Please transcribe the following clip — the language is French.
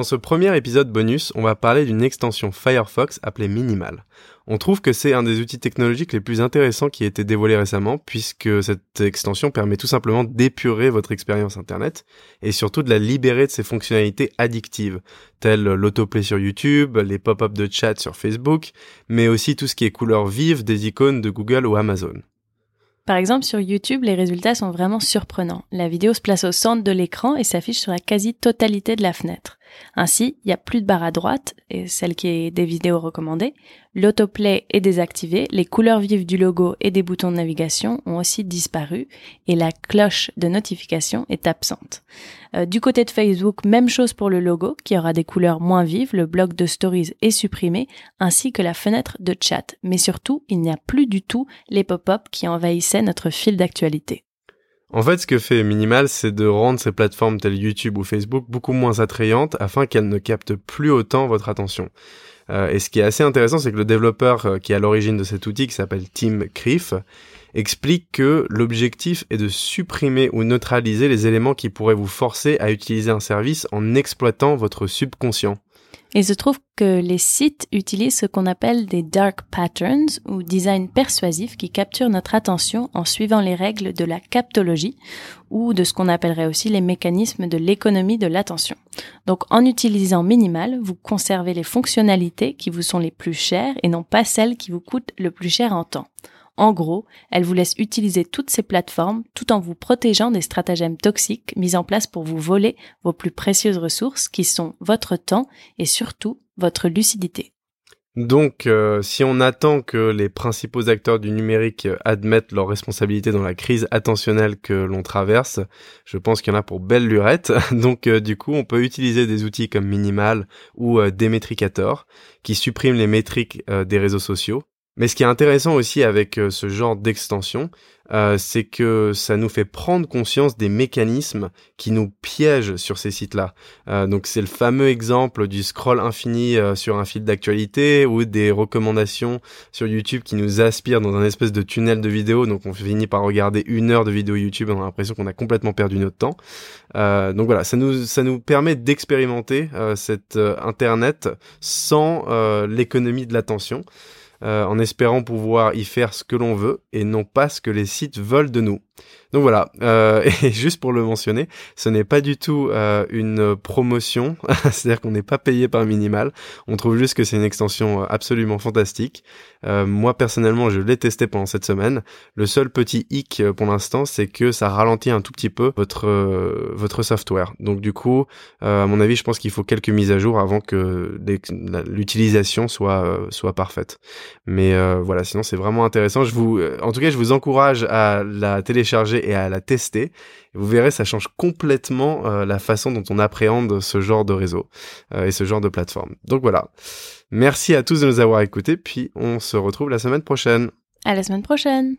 Dans ce premier épisode bonus, on va parler d'une extension Firefox appelée Minimal. On trouve que c'est un des outils technologiques les plus intéressants qui a été dévoilé récemment puisque cette extension permet tout simplement d'épurer votre expérience internet et surtout de la libérer de ses fonctionnalités addictives telles l'autoplay sur YouTube, les pop-up de chat sur Facebook, mais aussi tout ce qui est couleur vive des icônes de Google ou Amazon. Par exemple, sur YouTube, les résultats sont vraiment surprenants. La vidéo se place au centre de l'écran et s'affiche sur la quasi-totalité de la fenêtre. Ainsi, il n'y a plus de barre à droite, et celle qui est des vidéos recommandées. L'autoplay est désactivé, les couleurs vives du logo et des boutons de navigation ont aussi disparu, et la cloche de notification est absente. Euh, du côté de Facebook, même chose pour le logo, qui aura des couleurs moins vives, le bloc de stories est supprimé, ainsi que la fenêtre de chat. Mais surtout, il n'y a plus du tout les pop-up qui envahissaient notre fil d'actualité. En fait, ce que fait Minimal, c'est de rendre ces plateformes telles YouTube ou Facebook beaucoup moins attrayantes afin qu'elles ne captent plus autant votre attention. Euh, et ce qui est assez intéressant, c'est que le développeur euh, qui est à l'origine de cet outil, qui s'appelle Tim Criff, explique que l'objectif est de supprimer ou neutraliser les éléments qui pourraient vous forcer à utiliser un service en exploitant votre subconscient. Il se trouve que les sites utilisent ce qu'on appelle des dark patterns ou design persuasifs qui capturent notre attention en suivant les règles de la captologie ou de ce qu'on appellerait aussi les mécanismes de l'économie de l'attention. Donc en utilisant minimal, vous conservez les fonctionnalités qui vous sont les plus chères et non pas celles qui vous coûtent le plus cher en temps. En gros, elle vous laisse utiliser toutes ces plateformes tout en vous protégeant des stratagèmes toxiques mis en place pour vous voler vos plus précieuses ressources qui sont votre temps et surtout votre lucidité. Donc, euh, si on attend que les principaux acteurs du numérique admettent leurs responsabilités dans la crise attentionnelle que l'on traverse, je pense qu'il y en a pour belle lurette. Donc, euh, du coup, on peut utiliser des outils comme Minimal ou euh, Demetricator, qui suppriment les métriques des réseaux sociaux mais ce qui est intéressant aussi avec euh, ce genre d'extension, euh, c'est que ça nous fait prendre conscience des mécanismes qui nous piègent sur ces sites-là. Euh, donc c'est le fameux exemple du scroll infini sur un fil d'actualité ou des recommandations sur YouTube qui nous aspirent dans un espèce de tunnel de vidéos. Donc on finit par regarder une heure de vidéo YouTube et on a l'impression qu'on a complètement perdu notre temps. donc voilà, ça nous ça nous permet d'expérimenter cet Internet sans l'économie de l'attention. Euh, en espérant pouvoir y faire ce que l'on veut et non pas ce que les sites veulent de nous. Donc voilà, euh, et juste pour le mentionner, ce n'est pas du tout euh, une promotion, c'est-à-dire qu'on n'est pas payé par Minimal, on trouve juste que c'est une extension euh, absolument fantastique. Moi personnellement, je l'ai testé pendant cette semaine. Le seul petit hic pour l'instant, c'est que ça ralentit un tout petit peu votre votre software. Donc du coup, à mon avis, je pense qu'il faut quelques mises à jour avant que l'utilisation soit soit parfaite. Mais voilà, sinon c'est vraiment intéressant. En tout cas, je vous encourage à la et à la tester. vous verrez, ça change complètement euh, la façon dont on appréhende ce genre de réseau euh, et ce genre de plateforme. Donc voilà. Merci à tous de nous avoir écoutés, puis on se retrouve la semaine prochaine. À la semaine prochaine.